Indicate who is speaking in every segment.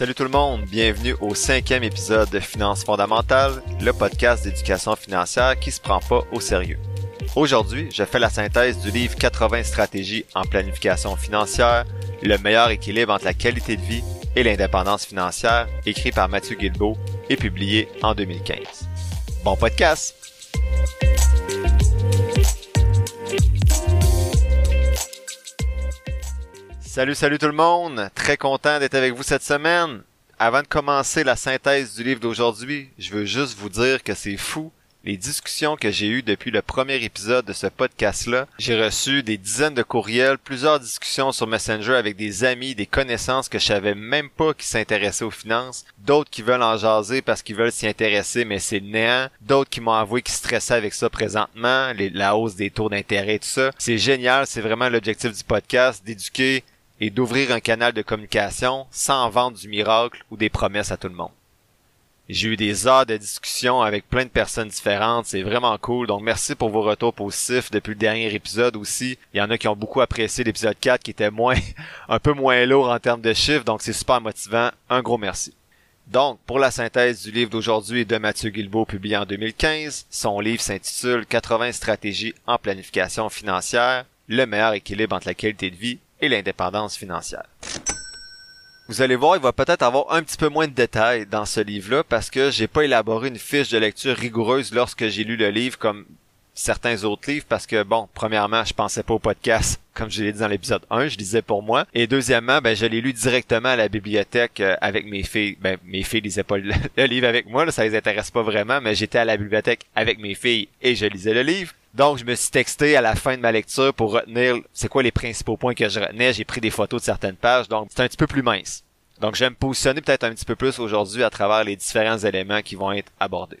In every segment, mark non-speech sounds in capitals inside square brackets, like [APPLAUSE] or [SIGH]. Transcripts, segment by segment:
Speaker 1: Salut tout le monde, bienvenue au cinquième épisode de Finances fondamentales, le podcast d'éducation financière qui se prend pas au sérieux. Aujourd'hui, je fais la synthèse du livre 80 stratégies en planification financière, le meilleur équilibre entre la qualité de vie et l'indépendance financière, écrit par Mathieu Guilbeault et publié en 2015. Bon podcast! Salut, salut tout le monde! Très content d'être avec vous cette semaine. Avant de commencer la synthèse du livre d'aujourd'hui, je veux juste vous dire que c'est fou les discussions que j'ai eues depuis le premier épisode de ce podcast-là. J'ai reçu des dizaines de courriels, plusieurs discussions sur Messenger avec des amis, des connaissances que je savais même pas qui s'intéressaient aux finances, d'autres qui veulent en jaser parce qu'ils veulent s'y intéresser mais c'est néant, d'autres qui m'ont avoué qu'ils stressaient avec ça présentement, la hausse des taux d'intérêt et tout ça. C'est génial, c'est vraiment l'objectif du podcast, d'éduquer et d'ouvrir un canal de communication sans vendre du miracle ou des promesses à tout le monde. J'ai eu des heures de discussion avec plein de personnes différentes, c'est vraiment cool. Donc merci pour vos retours positifs depuis le dernier épisode aussi. Il y en a qui ont beaucoup apprécié l'épisode 4 qui était moins [LAUGHS] un peu moins lourd en termes de chiffres, donc c'est super motivant. Un gros merci. Donc, pour la synthèse du livre d'aujourd'hui de Mathieu Guilbeault publié en 2015, son livre s'intitule 80 stratégies en planification financière, le meilleur équilibre entre la qualité de vie et l'indépendance financière. Vous allez voir, il va peut-être avoir un petit peu moins de détails dans ce livre-là parce que j'ai pas élaboré une fiche de lecture rigoureuse lorsque j'ai lu le livre comme certains autres livres parce que bon, premièrement, je pensais pas au podcast [LAUGHS] comme je l'ai dit dans l'épisode 1, je lisais pour moi et deuxièmement, ben je l'ai lu directement à la bibliothèque euh, avec mes filles. Ben mes filles lisaient pas le, [LAUGHS] livre avec moi, là, ça les intéresse pas vraiment, mais j'étais à la bibliothèque avec mes filles et je lisais le livre. Donc, je me suis texté à la fin de ma lecture pour retenir c'est quoi les principaux points que je retenais. J'ai pris des photos de certaines pages, donc c'est un petit peu plus mince. Donc, je vais me positionner peut-être un petit peu plus aujourd'hui à travers les différents éléments qui vont être abordés.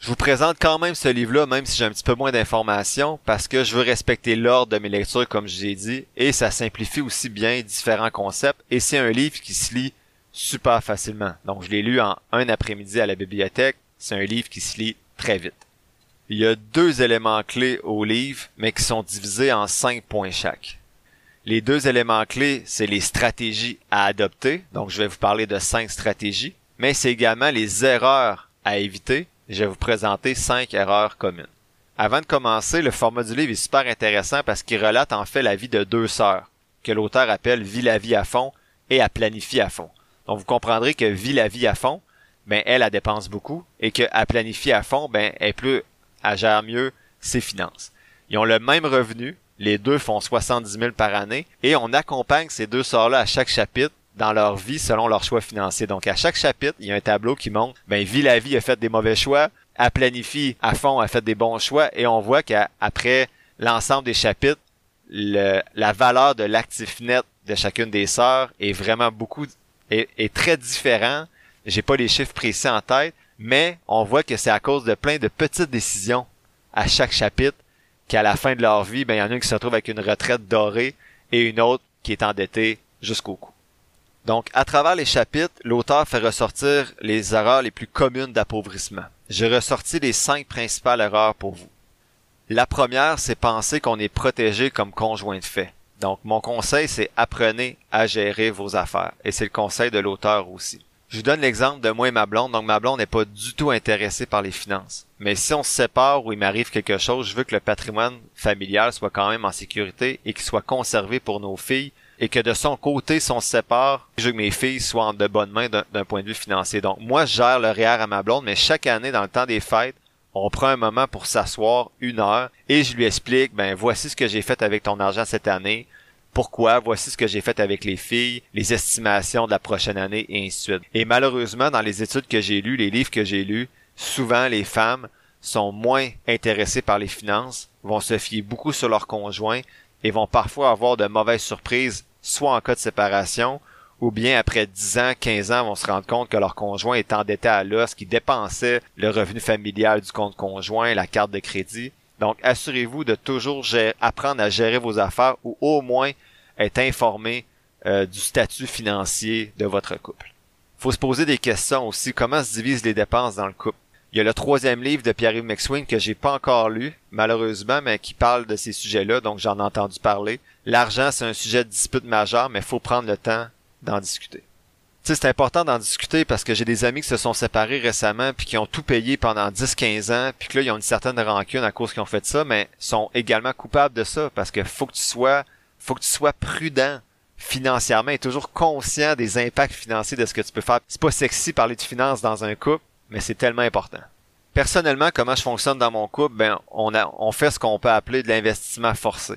Speaker 1: Je vous présente quand même ce livre-là, même si j'ai un petit peu moins d'informations, parce que je veux respecter l'ordre de mes lectures, comme je l'ai dit, et ça simplifie aussi bien différents concepts, et c'est un livre qui se lit super facilement. Donc, je l'ai lu en un après-midi à la bibliothèque. C'est un livre qui se lit très vite. Il y a deux éléments clés au livre, mais qui sont divisés en cinq points chaque. Les deux éléments clés, c'est les stratégies à adopter. Donc, je vais vous parler de cinq stratégies. Mais c'est également les erreurs à éviter. Je vais vous présenter cinq erreurs communes. Avant de commencer, le format du livre est super intéressant parce qu'il relate en fait la vie de deux sœurs, que l'auteur appelle Vie la vie à fond et à planifier à fond. Donc, vous comprendrez que Vie la vie à fond, ben, elle, elle dépense beaucoup et que à planifier à fond, ben, elle peut à gère mieux ses finances. Ils ont le même revenu, les deux font 70 000 par année, et on accompagne ces deux sœurs-là à chaque chapitre dans leur vie selon leurs choix financiers. Donc à chaque chapitre, il y a un tableau qui montre, ben vie la vie a fait des mauvais choix, a planifié à fond, a fait des bons choix, et on voit qu'après l'ensemble des chapitres, la valeur de l'actif net de chacune des sœurs est vraiment beaucoup est, est très différent. J'ai pas les chiffres précis en tête, mais on voit que c'est à cause de plein de petites décisions à chaque chapitre qu'à la fin de leur vie, ben, il y en a une qui se retrouve avec une retraite dorée et une autre qui est endettée jusqu'au cou. Donc, à travers les chapitres, l'auteur fait ressortir les erreurs les plus communes d'appauvrissement. J'ai ressorti les cinq principales erreurs pour vous. La première, c'est penser qu'on est protégé comme conjoint de fait. Donc, mon conseil, c'est apprenez à gérer vos affaires. Et c'est le conseil de l'auteur aussi. Je vous donne l'exemple de moi et ma blonde. Donc, ma blonde n'est pas du tout intéressée par les finances. Mais si on se sépare ou il m'arrive quelque chose, je veux que le patrimoine familial soit quand même en sécurité et qu'il soit conservé pour nos filles et que de son côté, si on se sépare, je veux que mes filles soient en de bonnes mains d'un point de vue financier. Donc, moi, je gère le REER à ma blonde, mais chaque année, dans le temps des fêtes, on prend un moment pour s'asseoir une heure et je lui explique, ben, voici ce que j'ai fait avec ton argent cette année pourquoi, voici ce que j'ai fait avec les filles, les estimations de la prochaine année et ainsi de suite. Et malheureusement, dans les études que j'ai lues, les livres que j'ai lus, souvent les femmes sont moins intéressées par les finances, vont se fier beaucoup sur leur conjoint et vont parfois avoir de mauvaises surprises, soit en cas de séparation, ou bien après 10 ans, 15 ans, vont se rendre compte que leur conjoint est endetté à l'os, qui dépensait le revenu familial du compte conjoint, la carte de crédit. Donc, assurez-vous de toujours apprendre à gérer vos affaires ou au moins être informé euh, du statut financier de votre couple. Faut se poser des questions aussi. Comment se divisent les dépenses dans le couple? Il y a le troisième livre de Pierre-Yves McSween que j'ai pas encore lu, malheureusement, mais qui parle de ces sujets-là, donc j'en ai entendu parler. L'argent, c'est un sujet de dispute majeur, mais faut prendre le temps d'en discuter. C'est important d'en discuter parce que j'ai des amis qui se sont séparés récemment puis qui ont tout payé pendant 10-15 ans puis que là, ils ont une certaine rancune à cause qu'ils ont fait ça, mais sont également coupables de ça parce que faut que tu sois, faut que tu sois prudent financièrement et toujours conscient des impacts financiers de ce que tu peux faire. C'est pas sexy parler de finances dans un couple, mais c'est tellement important. Personnellement, comment je fonctionne dans mon couple, ben, on on fait ce qu'on peut appeler de l'investissement forcé.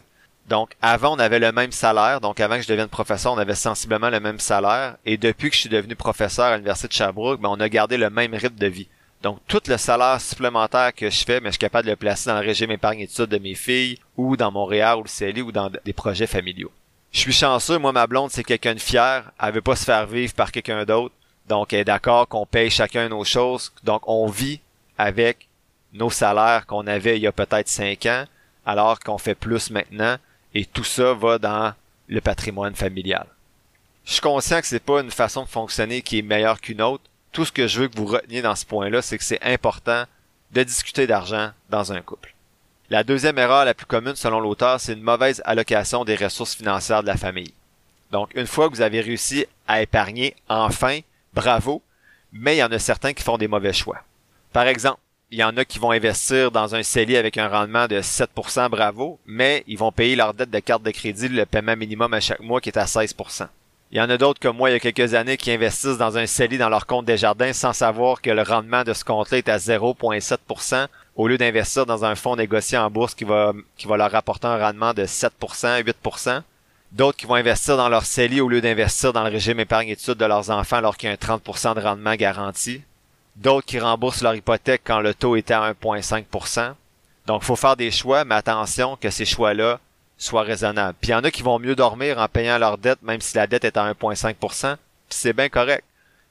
Speaker 1: Donc, avant, on avait le même salaire. Donc, avant que je devienne professeur, on avait sensiblement le même salaire. Et depuis que je suis devenu professeur à l'Université de Sherbrooke, ben, on a gardé le même rythme de vie. Donc, tout le salaire supplémentaire que je fais, mais je suis capable de le placer dans le régime épargne études de mes filles, ou dans Montréal, ou le CELI, ou dans des projets familiaux. Je suis chanceux, moi, ma blonde, c'est quelqu'un de fier. Elle veut pas se faire vivre par quelqu'un d'autre. Donc, elle est d'accord qu'on paye chacun nos choses. Donc, on vit avec nos salaires qu'on avait il y a peut-être cinq ans, alors qu'on fait plus maintenant et tout ça va dans le patrimoine familial. Je suis conscient que c'est pas une façon de fonctionner qui est meilleure qu'une autre. Tout ce que je veux que vous reteniez dans ce point-là, c'est que c'est important de discuter d'argent dans un couple. La deuxième erreur la plus commune selon l'auteur, c'est une mauvaise allocation des ressources financières de la famille. Donc, une fois que vous avez réussi à épargner, enfin, bravo, mais il y en a certains qui font des mauvais choix. Par exemple, il y en a qui vont investir dans un CELI avec un rendement de 7%, bravo, mais ils vont payer leur dette de carte de crédit, le paiement minimum à chaque mois qui est à 16%. Il y en a d'autres comme moi il y a quelques années qui investissent dans un CELI dans leur compte des jardins sans savoir que le rendement de ce compte-là est à 0,7% au lieu d'investir dans un fonds négocié en bourse qui va, qui va leur rapporter un rendement de 7%, 8%. D'autres qui vont investir dans leur CELI au lieu d'investir dans le régime épargne études de leurs enfants alors qu'il y a un 30% de rendement garanti d'autres qui remboursent leur hypothèque quand le taux était à 1,5% Donc, faut faire des choix, mais attention que ces choix-là soient raisonnables. Puis il y en a qui vont mieux dormir en payant leur dette, même si la dette est à 1,5% puis c'est bien correct.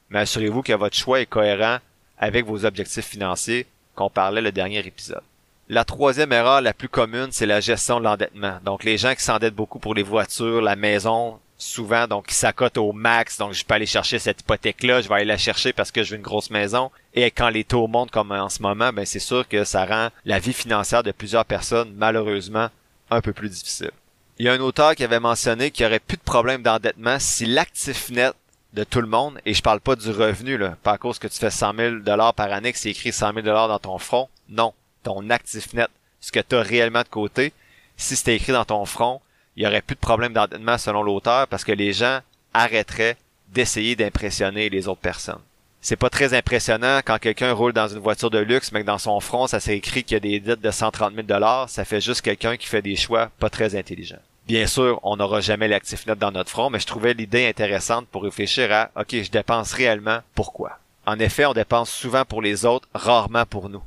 Speaker 1: Mais assurez-vous que votre choix est cohérent avec vos objectifs financiers qu'on parlait le dernier épisode. La troisième erreur la plus commune, c'est la gestion de l'endettement. Donc, les gens qui s'endettent beaucoup pour les voitures, la maison, souvent, donc qui s'accotent au max, donc je peux aller chercher cette hypothèque-là, je vais aller la chercher parce que je veux une grosse maison. Et quand les taux montent comme en ce moment, ben c'est sûr que ça rend la vie financière de plusieurs personnes, malheureusement, un peu plus difficile. Il y a un auteur qui avait mentionné qu'il n'y aurait plus de problème d'endettement si l'actif net de tout le monde, et je parle pas du revenu, là, pas à cause que tu fais 100 000 dollars par année, que c'est écrit 100 000 dollars dans ton front. Non, ton actif net, ce que tu as réellement de côté, si c'était écrit dans ton front, il y aurait plus de problème d'endettement selon l'auteur parce que les gens arrêteraient d'essayer d'impressionner les autres personnes. C'est pas très impressionnant quand quelqu'un roule dans une voiture de luxe, mais que dans son front, ça s'est écrit qu'il y a des dettes de 130 000 dollars. Ça fait juste quelqu'un qui fait des choix pas très intelligents. Bien sûr, on n'aura jamais l'actif net dans notre front, mais je trouvais l'idée intéressante pour réfléchir à, OK, je dépense réellement pourquoi? En effet, on dépense souvent pour les autres, rarement pour nous.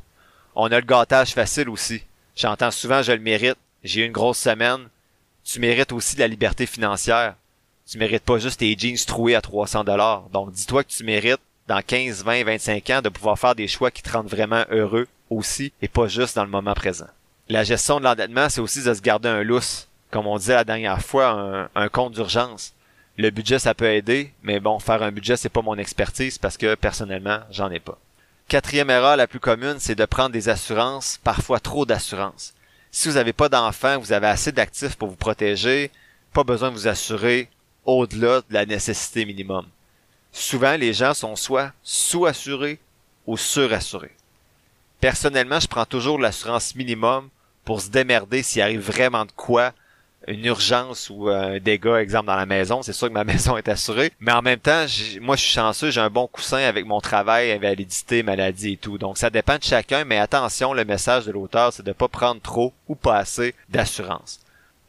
Speaker 1: On a le gâtage facile aussi. J'entends souvent, je le mérite. J'ai eu une grosse semaine tu mérites aussi la liberté financière. Tu mérites pas juste tes jeans troués à 300 dollars. Donc dis-toi que tu mérites dans 15, 20, 25 ans de pouvoir faire des choix qui te rendent vraiment heureux aussi et pas juste dans le moment présent. La gestion de l'endettement, c'est aussi de se garder un lousse. Comme on disait la dernière fois, un, un compte d'urgence. Le budget, ça peut aider, mais bon, faire un budget, c'est pas mon expertise parce que personnellement, j'en ai pas. Quatrième erreur la plus commune, c'est de prendre des assurances, parfois trop d'assurances. Si vous n'avez pas d'enfants, vous avez assez d'actifs pour vous protéger, pas besoin de vous assurer au-delà de la nécessité minimum. Souvent, les gens sont soit sous-assurés ou surassurés. Personnellement, je prends toujours l'assurance minimum pour se démerder s'il arrive vraiment de quoi une urgence ou un dégât, exemple, dans la maison, c'est sûr que ma [LAUGHS] maison est assurée. Mais en même temps, moi, je suis chanceux, j'ai un bon coussin avec mon travail, invalidité, maladie et tout. Donc, ça dépend de chacun, mais attention, le message de l'auteur, c'est de pas prendre trop ou pas assez d'assurance.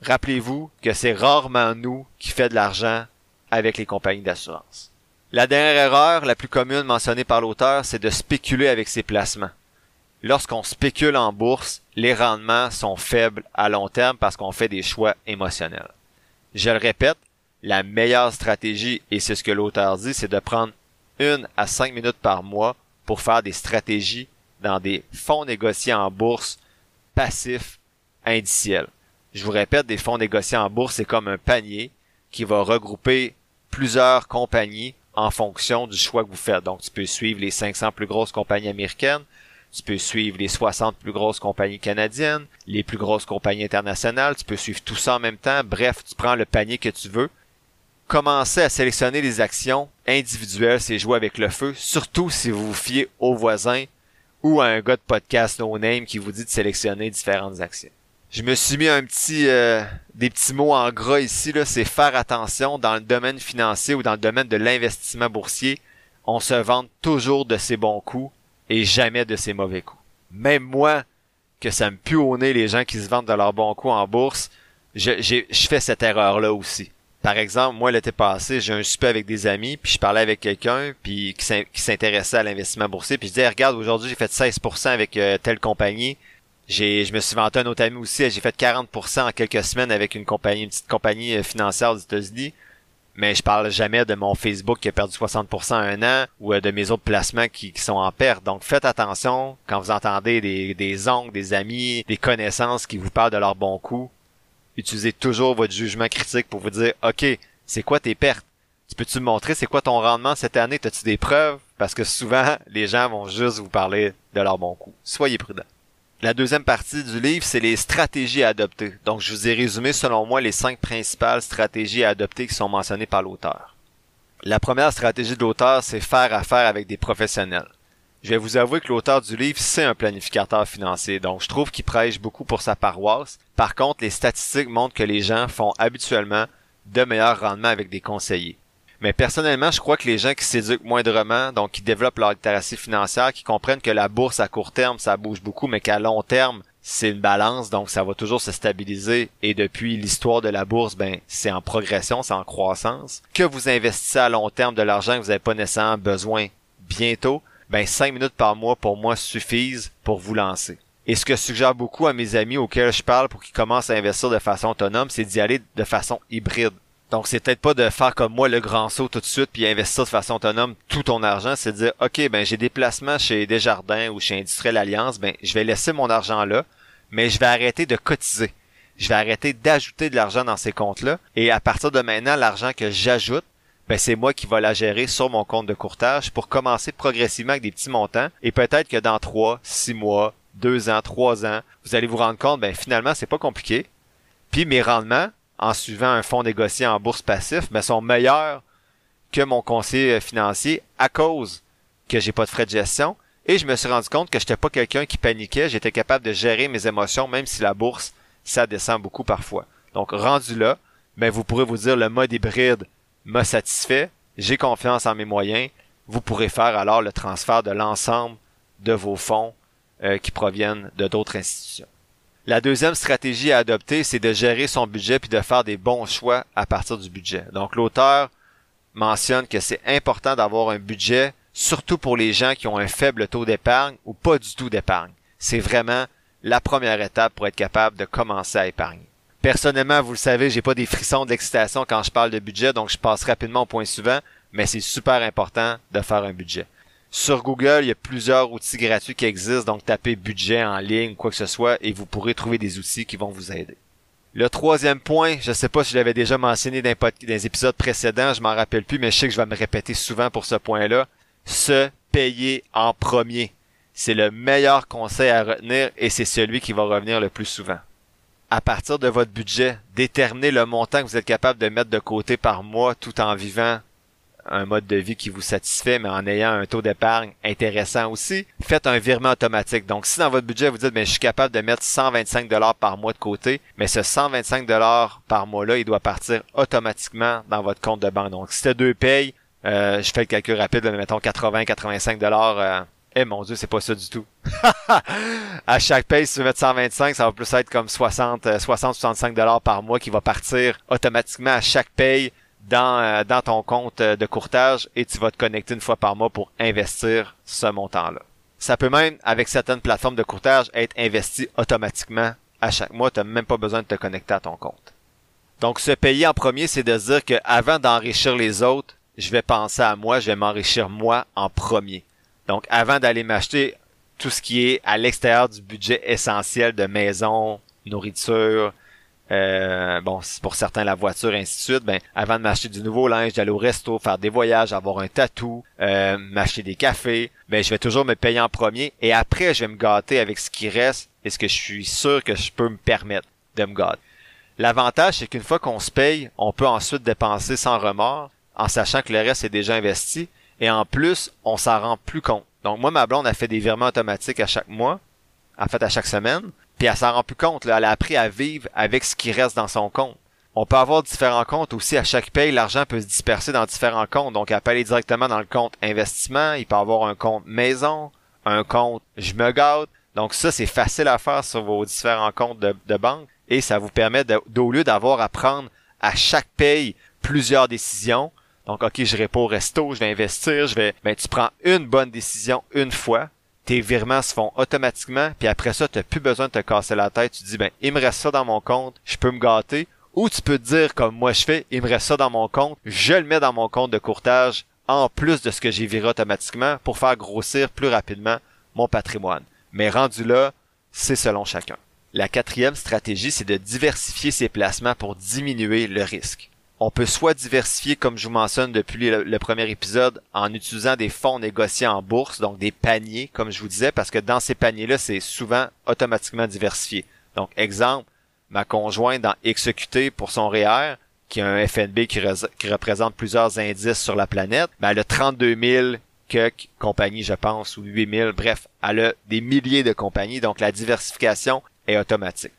Speaker 1: Rappelez-vous que c'est rarement nous qui fait de l'argent avec les compagnies d'assurance. La dernière erreur, la plus commune mentionnée par l'auteur, c'est de spéculer avec ses placements lorsqu'on spécule en bourse, les rendements sont faibles à long terme parce qu'on fait des choix émotionnels. Je le répète, la meilleure stratégie, et c'est ce que l'auteur dit, c'est de prendre une à cinq minutes par mois pour faire des stratégies dans des fonds négociés en bourse passifs indiciels. Je vous répète, des fonds négociés en bourse, c'est comme un panier qui va regrouper plusieurs compagnies en fonction du choix que vous faites. Donc, tu peux suivre les 500 plus grosses compagnies américaines, tu peux suivre les 60 plus grosses compagnies canadiennes, les plus grosses compagnies internationales, tu peux suivre tout ça en même temps. Bref, tu prends le panier que tu veux. Commencez à sélectionner les actions individuel, c'est jouer avec le feu, surtout si vous vous fiez aux voisins ou à un gars de podcast no name qui vous dit de sélectionner différentes actions. Je me suis mis un petit euh, des petits mots en gras ici là, c'est faire attention dans le domaine financier ou dans le domaine de l'investissement boursier, on se vante toujours de ses bons coups et jamais de ses mauvais coups. Même moi que ça me pue au nez les gens qui se vendent de leurs bons coups en bourse, je, je fais cette erreur là aussi. Par exemple, moi l'été passé, j'ai un super avec des amis, puis je parlais avec quelqu'un puis qui s'intéressait à l'investissement boursier, puis je disais regarde, aujourd'hui j'ai fait 16% avec euh, telle compagnie. J'ai je me suis vanté un autre ami aussi, j'ai fait 40% en quelques semaines avec une compagnie une petite compagnie euh, financière aux États-Unis. Mais je parle jamais de mon Facebook qui a perdu 60% en un an ou euh, de mes autres placements qui, sont en perte. Donc faites attention quand vous entendez des, des oncles, des amis, des connaissances qui vous parlent de leurs bons coups utilisez toujours votre jugement critique pour vous dire, OK, c'est quoi tes pertes? Tu peux-tu me montrer c'est quoi ton rendement cette année? As-tu des preuves? Parce que souvent, [LAUGHS] les gens vont juste vous parler de leur bon coup. Soyez prudents. La deuxième partie du livre, c'est les stratégies à adopter. Donc, je vous ai résumé, selon moi, les cinq principales stratégies à adopter qui sont mentionnées par l'auteur. La première stratégie de l'auteur, c'est faire affaire avec des professionnels. Je vais vous avouer que l'auteur du livre, c'est un planificateur financier, donc je trouve qu'il prêche beaucoup pour sa paroisse. Par contre, les statistiques montrent que les gens font habituellement de meilleurs rendements avec des conseillers. Mais personnellement, je crois que les gens qui s'éduquent moindrement, donc qui développent leur littératie financière, qui comprennent que la bourse à court terme, ça bouge beaucoup, mais qu'à long terme, c'est une balance, donc ça va toujours se stabiliser. Et depuis l'histoire de la bourse, ben c'est en progression, c'est en croissance. Que vous investissez à long terme de l'argent que vous n'avez pas nécessairement besoin bientôt, ben 5 minutes par mois pour moi suffisent pour vous lancer. Et ce que je suggère beaucoup à mes amis auxquels je parle pour qu'ils commencent à investir de façon autonome, c'est d'y aller de façon hybride. Donc c'est peut-être pas de faire comme moi le grand saut tout de suite puis investir de façon autonome tout ton argent, c'est de dire OK, ben j'ai des placements chez Desjardins ou chez Industriel Alliance, ben je vais laisser mon argent là, mais je vais arrêter de cotiser. Je vais arrêter d'ajouter de l'argent dans ces comptes-là et à partir de maintenant, l'argent que j'ajoute, ben c'est moi qui va la gérer sur mon compte de courtage pour commencer progressivement avec des petits montants et peut-être que dans trois, six mois, deux ans, trois ans, vous allez vous rendre compte, ben finalement c'est pas compliqué. Puis mes rendements, en suivant un fonds négocié en bourse passif, ben sont meilleurs que mon conseiller financier à cause que j'ai pas de frais de gestion et je me suis rendu compte que j'étais pas quelqu'un qui paniquait, j'étais capable de gérer mes émotions même si la bourse ça descend beaucoup parfois. Donc rendu là, ben vous pourrez vous dire le mode hybride m'a satisfait, j'ai confiance en mes moyens, vous pourrez faire alors le transfert de l'ensemble de vos fonds euh, qui proviennent de d'autres institutions. La deuxième stratégie à adopter, c'est de gérer son budget puis de faire des bons choix à partir du budget. Donc l'auteur mentionne que c'est important d'avoir un budget, surtout pour les gens qui ont un faible taux d'épargne ou pas du tout d'épargne. C'est vraiment la première étape pour être capable de commencer à épargner. Personnellement, vous le savez, j'ai pas des frissons d'excitation quand je parle de budget, donc je passe rapidement au point suivant, mais c'est super important de faire un budget. Sur Google, il y a plusieurs outils gratuits qui existent, donc tapez budget en ligne quoi que ce soit et vous pourrez trouver des outils qui vont vous aider. Le troisième point, je sais pas si je l'avais déjà mentionné dans les épisodes précédents, je m'en rappelle plus, mais je sais que je vais me répéter souvent pour ce point-là. Se payer en premier. C'est le meilleur conseil à retenir et c'est celui qui va revenir le plus souvent à partir de votre budget, déterminez le montant que vous êtes capable de mettre de côté par mois tout en vivant un mode de vie qui vous satisfait, mais en ayant un taux d'épargne intéressant aussi. Faites un virement automatique. Donc, si dans votre budget, vous dites, ben, je suis capable de mettre 125 dollars par mois de côté, mais ce 125 dollars par mois-là, il doit partir automatiquement dans votre compte de banque. Donc, si c'était deux payes, euh, je fais le calcul rapide, mettons 80, 85 dollars euh, eh mon dieu, c'est pas ça du tout. [LAUGHS] à chaque paye, si tu veux mettre 125, ça va plus être comme 60, 60, 65 dollars par mois qui va partir automatiquement à chaque paye dans, euh, dans ton compte euh, de courtage et tu vas te connecter une fois par mois pour investir ce montant-là. Ça peut même, avec certaines plateformes de courtage, être investi automatiquement à chaque mois. Tu n'as même pas besoin de te connecter à ton compte. Donc, se payer en premier, c'est de dire que avant d'enrichir les autres, je vais penser à moi, je vais m'enrichir moi en premier. Donc, avant d'aller m'acheter tout ce qui est à l'extérieur du budget essentiel de maison, nourriture, euh, bon, pour certains la voiture, ainsi de suite, ben, avant de m'acheter du nouveau linge, d'aller au resto, faire des voyages, avoir un tatou, euh, m'acheter des cafés, ben, je vais toujours me payer en premier et après, je vais me gâter avec ce qui reste et ce que je suis sûr que je peux me permettre de me gâter. L'avantage, c'est qu'une fois qu'on se paye, on peut ensuite dépenser sans remords en sachant que le reste est déjà investi. Et en plus, on s'en rend plus compte. Donc moi, ma blonde a fait des virements automatiques à chaque mois, en fait à chaque semaine, puis elle s'en rend plus compte. Là. Elle a appris à vivre avec ce qui reste dans son compte. On peut avoir différents comptes aussi. À chaque paye, l'argent peut se disperser dans différents comptes. Donc, elle peut aller directement dans le compte investissement. Il peut avoir un compte maison, un compte je me gâte. Donc, ça, c'est facile à faire sur vos différents comptes de, de banque. Et ça vous permet, d'au lieu d'avoir à prendre à chaque paye plusieurs décisions, donc, OK, je réponds au resto, je vais investir, je vais, ben, tu prends une bonne décision une fois, tes virements se font automatiquement, puis après ça, tu n'as plus besoin de te casser la tête. Tu dis, ben, il me reste ça dans mon compte, je peux me gâter. Ou tu peux te dire, comme moi je fais, il me reste ça dans mon compte, je le mets dans mon compte de courtage, en plus de ce que j'ai viré automatiquement, pour faire grossir plus rapidement mon patrimoine. Mais rendu là, c'est selon chacun. La quatrième stratégie, c'est de diversifier ses placements pour diminuer le risque. On peut soit diversifier, comme je vous mentionne depuis le, premier épisode, en utilisant des fonds négociés en bourse, donc des paniers, comme je vous disais, parce que dans ces paniers-là, c'est souvent automatiquement diversifié. Donc, exemple, ma conjointe dans XQT pour son REER, qui a un FNB qui, représente plusieurs indices sur la planète, ben elle a 32 000 quelques compagnies, je pense, ou 8 000. Bref, elle a des milliers de compagnies, donc la diversification est automatique.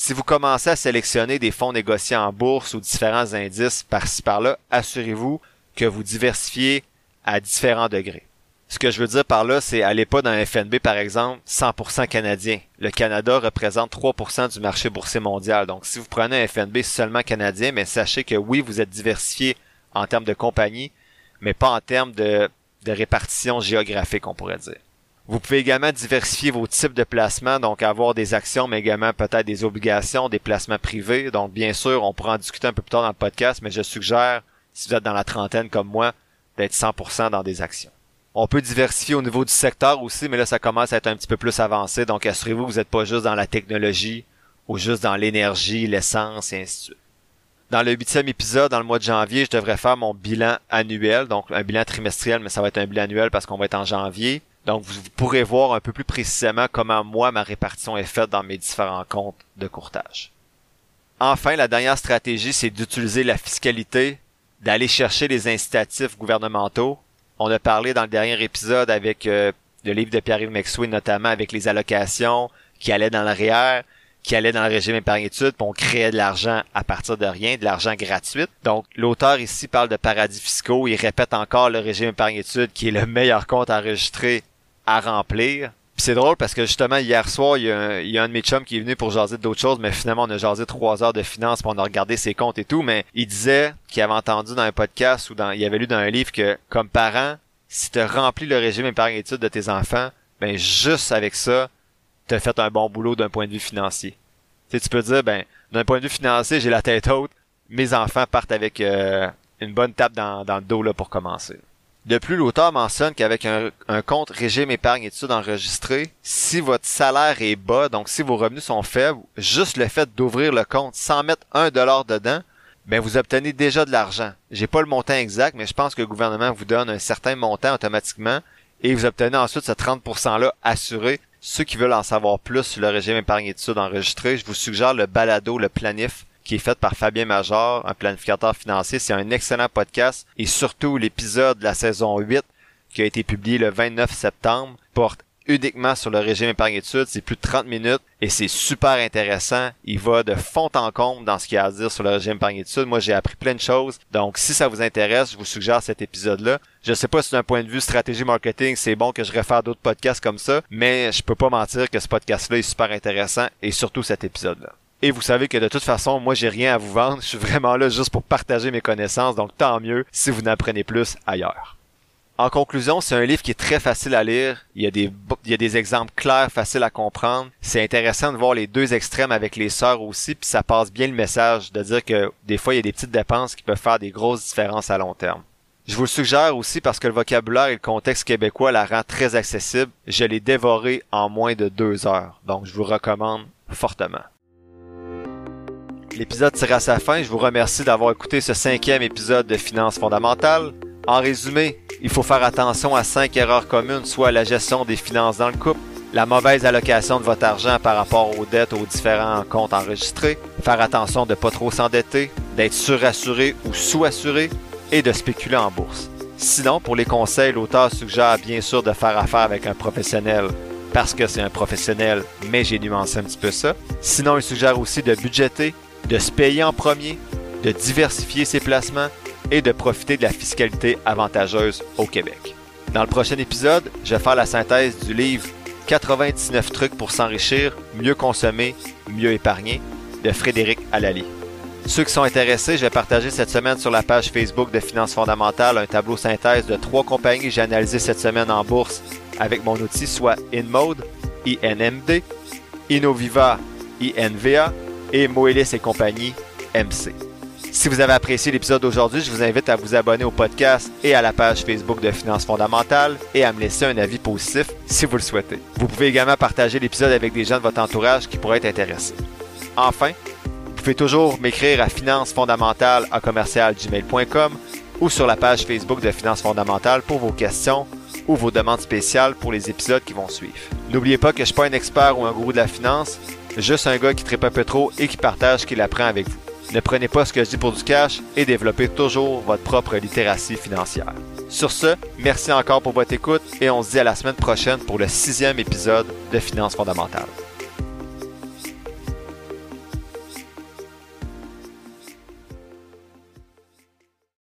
Speaker 1: Si vous commencez à sélectionner des fonds négociés en bourse ou différents indices par-ci par-là, assurez-vous que vous diversifiez à différents degrés. Ce que je veux dire par là, c'est allez pas dans un FNB par exemple 100% canadien. Le Canada représente 3% du marché boursier mondial. Donc si vous prenez un FNB seulement canadien, mais sachez que oui, vous êtes diversifié en termes de compagnie, mais pas en termes de, de répartition géographique, on pourrait dire. Vous pouvez également diversifier vos types de placements, donc avoir des actions, mais également peut-être des obligations, des placements privés. Donc bien sûr, on pourra en discuter un peu plus tard dans le podcast, mais je suggère, si vous êtes dans la trentaine comme moi, d'être 100% dans des actions. On peut diversifier au niveau du secteur aussi, mais là ça commence à être un petit peu plus avancé, donc assurez-vous que vous n'êtes pas juste dans la technologie ou juste dans l'énergie, l'essence et ainsi de suite. Dans le huitième épisode, dans le mois de janvier, je devrais faire mon bilan annuel, donc un bilan trimestriel, mais ça va être un bilan annuel parce qu'on va être en janvier. Donc, vous pourrez voir un peu plus précisément comment moi, ma répartition est faite dans mes différents comptes de courtage. Enfin, la dernière stratégie, c'est d'utiliser la fiscalité, d'aller chercher les incitatifs gouvernementaux. On a parlé dans le dernier épisode avec euh, le livre de Pierre-Yves notamment avec les allocations qui allaient dans l'arrière, qui allaient dans le régime épargne-études, puis on créait de l'argent à partir de rien, de l'argent gratuit. Donc, l'auteur ici parle de paradis fiscaux. Il répète encore le régime épargne-études qui est le meilleur compte enregistré à remplir. Puis c'est drôle parce que justement hier soir, il y, a un, il de mes chums qui est venu pour jaser d'autres choses, mais finalement on a jasé trois heures de finances, puis on a regardé ses comptes et tout, mais il disait qu'il avait entendu dans un podcast ou dans, il avait lu dans un livre que comme parent, si tu remplis le régime épargne-études de tes enfants, ben juste avec ça, tu fait un bon boulot d'un point de vue financier. Tu, sais, tu peux dire, ben d'un point de vue financier, j'ai la tête haute, mes enfants partent avec euh, une bonne tape dans, dans le dos là pour commencer. De plus, l'auteur mentionne qu'avec un, compte régime épargne études enregistré, si votre salaire est bas, donc si vos revenus sont faibles, juste le fait d'ouvrir le compte sans mettre un dollar dedans, ben vous obtenez déjà de l'argent. J'ai pas le montant exact, mais je pense que le gouvernement vous donne un certain montant automatiquement et vous obtenez ensuite ce 30%-là assuré. Ceux qui veulent en savoir plus sur le régime épargne études enregistré, je vous suggère le balado, le planif qui est faite par Fabien Major, un planificateur financier. C'est un excellent podcast et surtout l'épisode de la saison 8 qui a été publié le 29 septembre porte uniquement sur le régime épargne études. C'est plus de 30 minutes et c'est super intéressant. Il va de fond en comble dans ce qu'il y a à dire sur le régime épargne études. Moi, j'ai appris plein de choses. Donc, si ça vous intéresse, je vous suggère cet épisode-là. Je sais pas si d'un point de vue stratégie marketing, c'est bon que je réfère d'autres podcasts comme ça, mais je peux pas mentir que ce podcast-là est super intéressant et surtout cet épisode-là. Et vous savez que de toute façon, moi, j'ai rien à vous vendre. Je suis vraiment là juste pour partager mes connaissances. Donc, tant mieux si vous n'apprenez plus ailleurs. En conclusion, c'est un livre qui est très facile à lire. Il y a des, exemples clairs, faciles à comprendre. C'est intéressant de voir les deux extrêmes avec les sœurs aussi, puis ça passe bien le message de dire que des fois, il y a des petites dépenses qui peuvent faire des grosses différences à long terme. Je vous le suggère aussi parce que le vocabulaire et le contexte québécois la rend très accessible. Je l'ai dévoré en moins de deux heures. Donc, je vous recommande fortement. L'épisode tire à sa fin. Je vous remercie d'avoir écouté ce cinquième épisode de Finances fondamentales. En résumé, il faut faire attention à cinq erreurs communes, soit la gestion des finances dans le couple, la mauvaise allocation de votre argent par rapport aux dettes aux différents comptes enregistrés, faire attention de ne pas trop s'endetter, d'être surassuré ou sous-assuré, et de spéculer en bourse. Sinon, pour les conseils, l'auteur suggère bien sûr de faire affaire avec un professionnel parce que c'est un professionnel, mais j'ai nuancé un petit peu ça. Sinon, il suggère aussi de budgéter, de se payer en premier, de diversifier ses placements et de profiter de la fiscalité avantageuse au Québec. Dans le prochain épisode, je vais faire la synthèse du livre 99 trucs pour s'enrichir, mieux consommer, mieux épargner de Frédéric Alali. Ceux qui sont intéressés, je vais partager cette semaine sur la page Facebook de Finances fondamentales un tableau synthèse de trois compagnies que j'ai analysées cette semaine en bourse avec mon outil, soit InMode, INMD, Innoviva, INVA et Moelis et compagnie, MC. Si vous avez apprécié l'épisode d'aujourd'hui, je vous invite à vous abonner au podcast et à la page Facebook de Finances fondamentales et à me laisser un avis positif si vous le souhaitez. Vous pouvez également partager l'épisode avec des gens de votre entourage qui pourraient être intéressés. Enfin, vous pouvez toujours m'écrire à finances fondamentales à commercialgmail.com ou sur la page Facebook de Finances fondamentales pour vos questions ou vos demandes spéciales pour les épisodes qui vont suivre. N'oubliez pas que je suis pas un expert ou un gourou de la finance, juste un gars qui tripe un peu trop et qui partage ce qu'il apprend avec vous. Ne prenez pas ce que je dis pour du cash et développez toujours votre propre littératie financière. Sur ce, merci encore pour votre écoute et on se dit à la semaine prochaine pour le sixième épisode de Finances fondamentales.